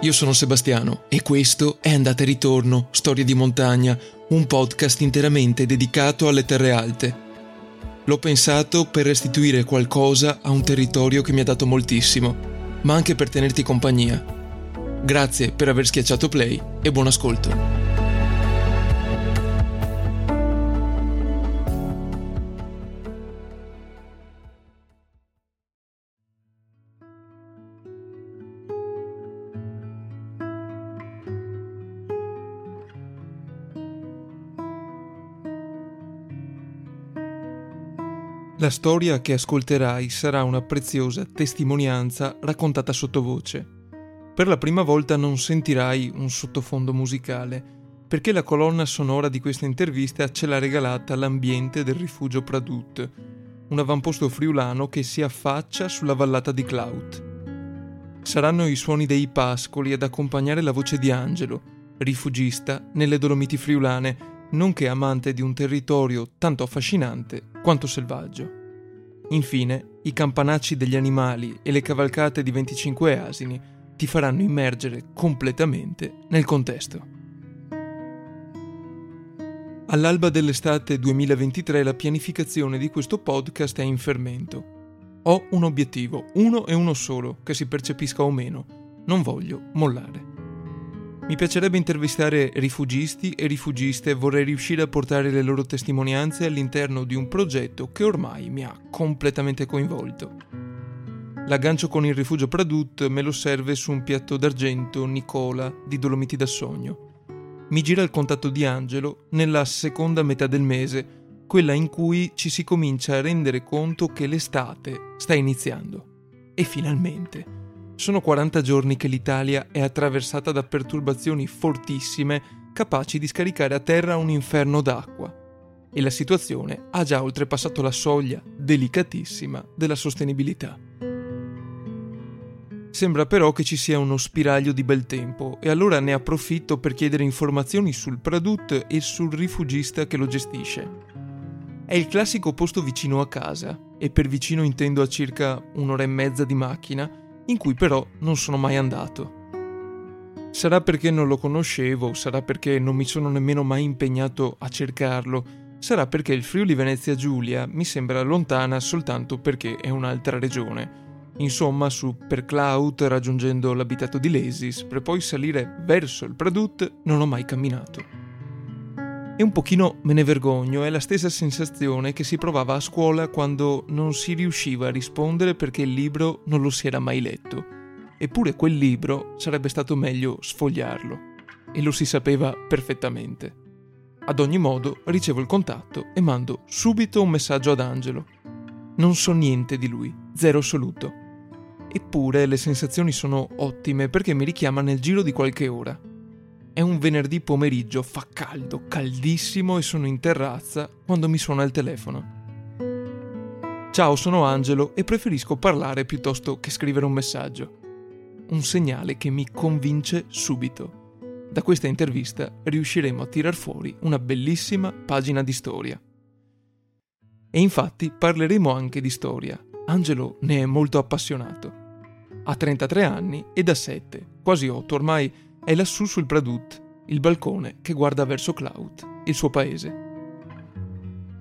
io sono Sebastiano e questo è Andate e Ritorno, Storie di Montagna, un podcast interamente dedicato alle terre alte. L'ho pensato per restituire qualcosa a un territorio che mi ha dato moltissimo, ma anche per tenerti compagnia. Grazie per aver schiacciato play e buon ascolto. La storia che ascolterai sarà una preziosa testimonianza raccontata sottovoce. Per la prima volta non sentirai un sottofondo musicale, perché la colonna sonora di questa intervista ce l'ha regalata l'ambiente del rifugio Pradut, un avamposto friulano che si affaccia sulla vallata di Clout. Saranno i suoni dei pascoli ad accompagnare la voce di Angelo, rifugista nelle Dolomiti friulane, nonché amante di un territorio tanto affascinante quanto selvaggio. Infine, i campanacci degli animali e le cavalcate di 25 asini ti faranno immergere completamente nel contesto. All'alba dell'estate 2023 la pianificazione di questo podcast è in fermento. Ho un obiettivo, uno e uno solo, che si percepisca o meno. Non voglio mollare. Mi piacerebbe intervistare rifugisti e rifugiste e vorrei riuscire a portare le loro testimonianze all'interno di un progetto che ormai mi ha completamente coinvolto. L'aggancio con il rifugio Pradut me lo serve su un piatto d'argento Nicola di Dolomiti da Sogno. Mi gira il contatto di Angelo nella seconda metà del mese, quella in cui ci si comincia a rendere conto che l'estate sta iniziando. E finalmente sono 40 giorni che l'Italia è attraversata da perturbazioni fortissime capaci di scaricare a terra un inferno d'acqua. E la situazione ha già oltrepassato la soglia, delicatissima, della sostenibilità. Sembra però che ci sia uno spiraglio di bel tempo e allora ne approfitto per chiedere informazioni sul Pradut e sul rifugista che lo gestisce. È il classico posto vicino a casa, e per vicino intendo a circa un'ora e mezza di macchina, in cui però non sono mai andato. Sarà perché non lo conoscevo, sarà perché non mi sono nemmeno mai impegnato a cercarlo, sarà perché il Friuli Venezia Giulia mi sembra lontana soltanto perché è un'altra regione. Insomma, su per Cloud, raggiungendo l'abitato di Lesis, per poi salire verso il Pradut, non ho mai camminato. E un pochino me ne vergogno, è la stessa sensazione che si provava a scuola quando non si riusciva a rispondere perché il libro non lo si era mai letto. Eppure quel libro sarebbe stato meglio sfogliarlo. E lo si sapeva perfettamente. Ad ogni modo ricevo il contatto e mando subito un messaggio ad Angelo. Non so niente di lui, zero assoluto. Eppure le sensazioni sono ottime perché mi richiama nel giro di qualche ora. È un venerdì pomeriggio, fa caldo, caldissimo e sono in terrazza quando mi suona il telefono. Ciao, sono Angelo e preferisco parlare piuttosto che scrivere un messaggio. Un segnale che mi convince subito. Da questa intervista riusciremo a tirar fuori una bellissima pagina di storia. E infatti parleremo anche di storia. Angelo ne è molto appassionato. Ha 33 anni e da 7, quasi 8 ormai, è lassù sul Pradut, il balcone che guarda verso Cloud, il suo paese.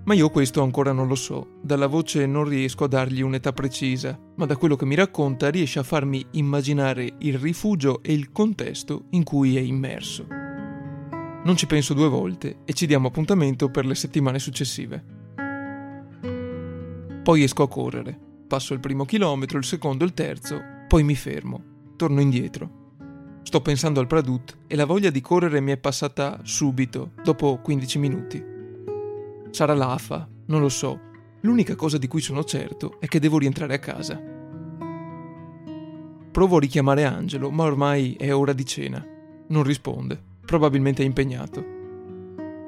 Ma io questo ancora non lo so, dalla voce non riesco a dargli un'età precisa, ma da quello che mi racconta riesce a farmi immaginare il rifugio e il contesto in cui è immerso. Non ci penso due volte e ci diamo appuntamento per le settimane successive. Poi esco a correre, passo il primo chilometro, il secondo, il terzo, poi mi fermo, torno indietro Sto pensando al Pradut e la voglia di correre mi è passata subito, dopo 15 minuti. Sarà l'afa, non lo so. L'unica cosa di cui sono certo è che devo rientrare a casa. Provo a richiamare Angelo, ma ormai è ora di cena. Non risponde, probabilmente è impegnato.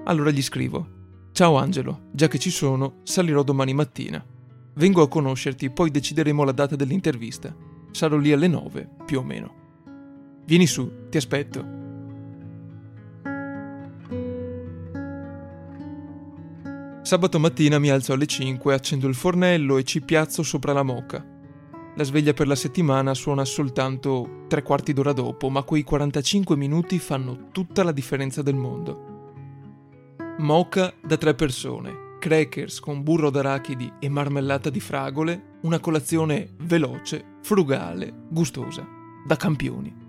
Allora gli scrivo. Ciao Angelo, già che ci sono, salirò domani mattina. Vengo a conoscerti, poi decideremo la data dell'intervista. Sarò lì alle 9, più o meno. Vieni su, ti aspetto. Sabato mattina mi alzo alle 5, accendo il fornello e ci piazzo sopra la moca. La sveglia per la settimana suona soltanto tre quarti d'ora dopo, ma quei 45 minuti fanno tutta la differenza del mondo. Mocha da tre persone, crackers con burro d'arachidi e marmellata di fragole, una colazione veloce, frugale, gustosa, da campioni.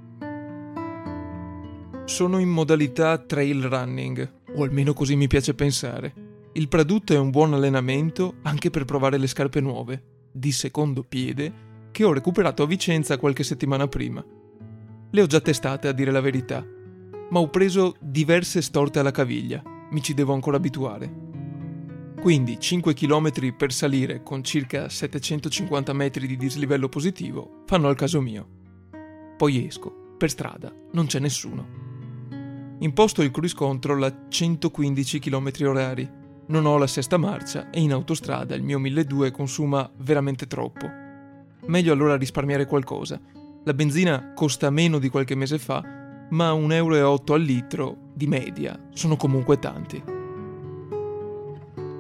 Sono in modalità trail running, o almeno così mi piace pensare. Il Pradut è un buon allenamento anche per provare le scarpe nuove, di secondo piede, che ho recuperato a Vicenza qualche settimana prima. Le ho già testate a dire la verità, ma ho preso diverse storte alla caviglia, mi ci devo ancora abituare. Quindi 5 km per salire con circa 750 metri di dislivello positivo fanno al caso mio. Poi esco, per strada non c'è nessuno. Imposto il cruise control a 115 km orari. Non ho la sesta marcia e in autostrada il mio 1200 consuma veramente troppo meglio allora risparmiare qualcosa. La benzina costa meno di qualche mese fa, ma 1,8 euro al litro di media sono comunque tanti.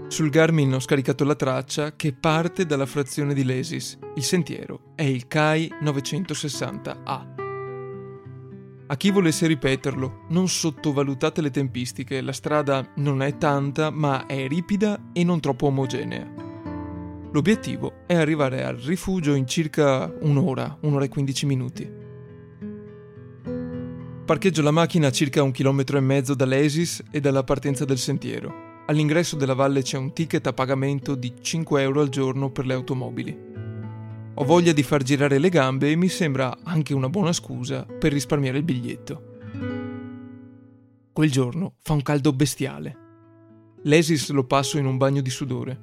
Sul Garmin ho scaricato la traccia che parte dalla frazione di Lesis. Il sentiero è il CAI 960A. A chi volesse ripeterlo, non sottovalutate le tempistiche, la strada non è tanta, ma è ripida e non troppo omogenea. L'obiettivo è arrivare al rifugio in circa un'ora, un'ora e 15 minuti. Parcheggio la macchina a circa un chilometro e mezzo dall'Esis e dalla partenza del sentiero. All'ingresso della valle c'è un ticket a pagamento di 5 euro al giorno per le automobili. Ho voglia di far girare le gambe e mi sembra anche una buona scusa per risparmiare il biglietto. Quel giorno fa un caldo bestiale. L'Esis lo passo in un bagno di sudore.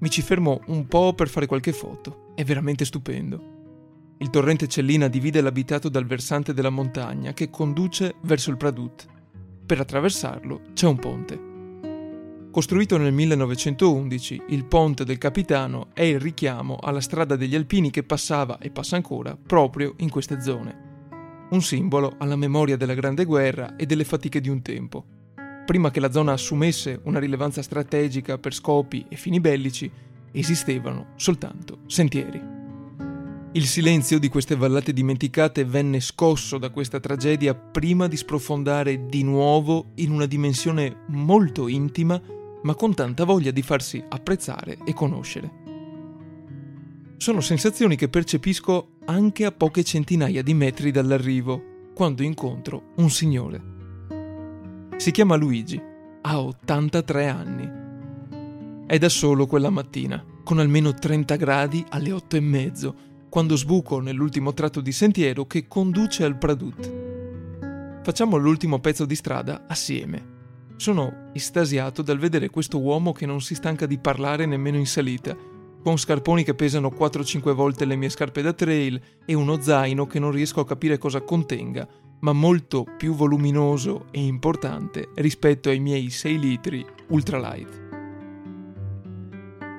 Mi ci fermo un po' per fare qualche foto. È veramente stupendo. Il torrente Cellina divide l'abitato dal versante della montagna che conduce verso il Pradut. Per attraversarlo c'è un ponte. Costruito nel 1911, il Ponte del Capitano è il richiamo alla strada degli Alpini che passava e passa ancora proprio in queste zone. Un simbolo alla memoria della Grande Guerra e delle fatiche di un tempo prima che la zona assumesse una rilevanza strategica per scopi e fini bellici, esistevano soltanto sentieri. Il silenzio di queste vallate dimenticate venne scosso da questa tragedia prima di sprofondare di nuovo in una dimensione molto intima, ma con tanta voglia di farsi apprezzare e conoscere. Sono sensazioni che percepisco anche a poche centinaia di metri dall'arrivo, quando incontro un signore. Si chiama Luigi, ha 83 anni. È da solo quella mattina, con almeno 30 gradi alle 8 e mezzo, quando sbuco nell'ultimo tratto di sentiero che conduce al Pradut. Facciamo l'ultimo pezzo di strada assieme. Sono estasiato dal vedere questo uomo che non si stanca di parlare nemmeno in salita, con scarponi che pesano 4-5 volte le mie scarpe da trail e uno zaino che non riesco a capire cosa contenga, ma molto più voluminoso e importante rispetto ai miei 6 litri ultralight.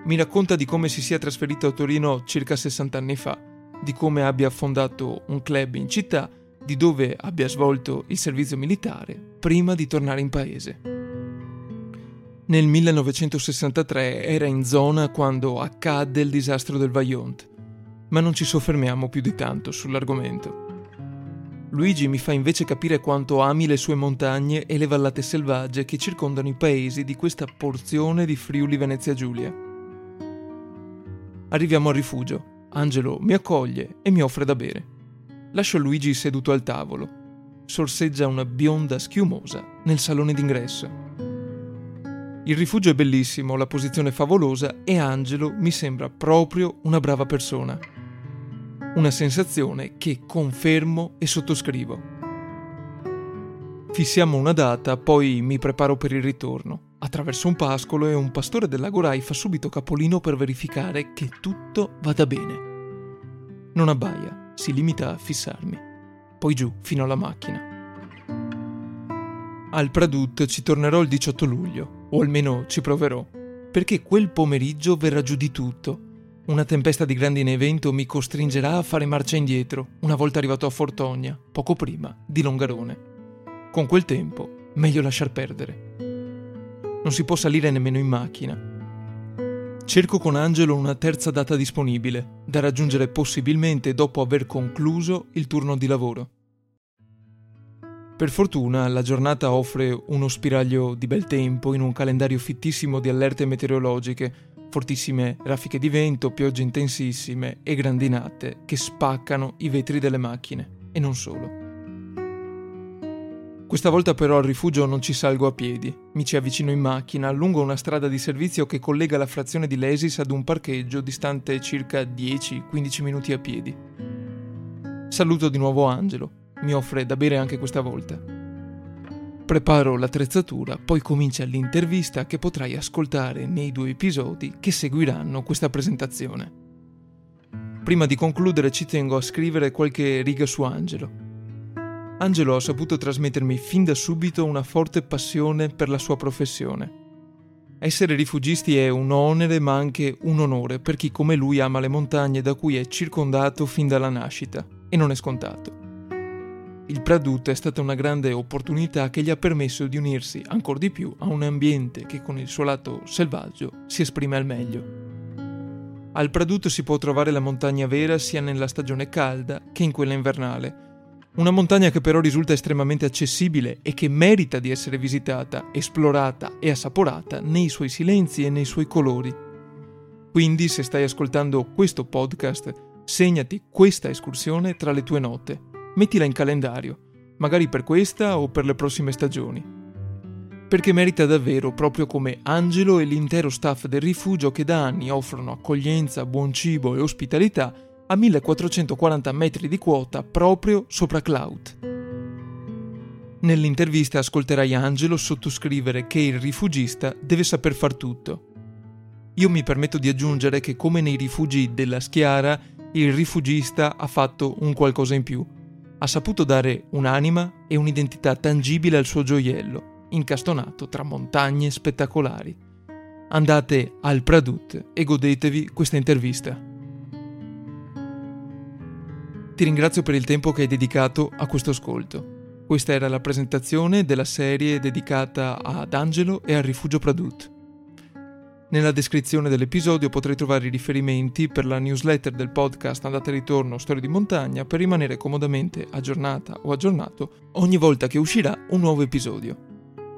Mi racconta di come si sia trasferito a Torino circa 60 anni fa, di come abbia fondato un club in città, di dove abbia svolto il servizio militare prima di tornare in paese. Nel 1963 era in zona quando accadde il disastro del Vaillant, ma non ci soffermiamo più di tanto sull'argomento. Luigi mi fa invece capire quanto ami le sue montagne e le vallate selvagge che circondano i paesi di questa porzione di Friuli Venezia Giulia. Arriviamo al rifugio. Angelo mi accoglie e mi offre da bere. Lascio Luigi seduto al tavolo. Sorseggia una bionda schiumosa nel salone d'ingresso. Il rifugio è bellissimo, la posizione è favolosa e Angelo mi sembra proprio una brava persona. Una sensazione che confermo e sottoscrivo. Fissiamo una data, poi mi preparo per il ritorno. Attraverso un pascolo e un pastore dell'Agorai fa subito capolino per verificare che tutto vada bene. Non abbaia, si limita a fissarmi. Poi giù, fino alla macchina. Al Pradut ci tornerò il 18 luglio, o almeno ci proverò, perché quel pomeriggio verrà giù di tutto una tempesta di grandine evento mi costringerà a fare marcia indietro, una volta arrivato a Fortogna, poco prima di Longarone. Con quel tempo, meglio lasciar perdere. Non si può salire nemmeno in macchina. Cerco con Angelo una terza data disponibile, da raggiungere possibilmente dopo aver concluso il turno di lavoro. Per fortuna la giornata offre uno spiraglio di bel tempo in un calendario fittissimo di allerte meteorologiche, fortissime raffiche di vento, piogge intensissime e grandinate che spaccano i vetri delle macchine, e non solo. Questa volta però al rifugio non ci salgo a piedi, mi ci avvicino in macchina lungo una strada di servizio che collega la frazione di Lesis ad un parcheggio distante circa 10-15 minuti a piedi. Saluto di nuovo Angelo, mi offre da bere anche questa volta. Preparo l'attrezzatura, poi comincia l'intervista che potrai ascoltare nei due episodi che seguiranno questa presentazione. Prima di concludere ci tengo a scrivere qualche riga su Angelo. Angelo ha saputo trasmettermi fin da subito una forte passione per la sua professione. Essere rifugisti è un onere ma anche un onore per chi come lui ama le montagne da cui è circondato fin dalla nascita, e non è scontato il Pradut è stata una grande opportunità che gli ha permesso di unirsi ancora di più a un ambiente che con il suo lato selvaggio si esprime al meglio. Al Pradut si può trovare la montagna vera sia nella stagione calda che in quella invernale. Una montagna che però risulta estremamente accessibile e che merita di essere visitata, esplorata e assaporata nei suoi silenzi e nei suoi colori. Quindi se stai ascoltando questo podcast, segnati questa escursione tra le tue note mettila in calendario, magari per questa o per le prossime stagioni. Perché merita davvero, proprio come Angelo e l'intero staff del rifugio che da anni offrono accoglienza, buon cibo e ospitalità a 1440 metri di quota proprio sopra Cloud. Nell'intervista ascolterai Angelo sottoscrivere che il rifugista deve saper far tutto. Io mi permetto di aggiungere che come nei rifugi della Schiara, il rifugista ha fatto un qualcosa in più ha saputo dare un'anima e un'identità tangibile al suo gioiello, incastonato tra montagne spettacolari. Andate al Pradut e godetevi questa intervista. Ti ringrazio per il tempo che hai dedicato a questo ascolto. Questa era la presentazione della serie dedicata ad Angelo e al rifugio Pradut. Nella descrizione dell'episodio potrai trovare i riferimenti per la newsletter del podcast Andata e ritorno Storie di montagna per rimanere comodamente aggiornata o aggiornato ogni volta che uscirà un nuovo episodio.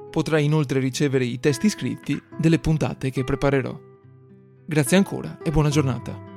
Potrai inoltre ricevere i testi scritti delle puntate che preparerò. Grazie ancora e buona giornata.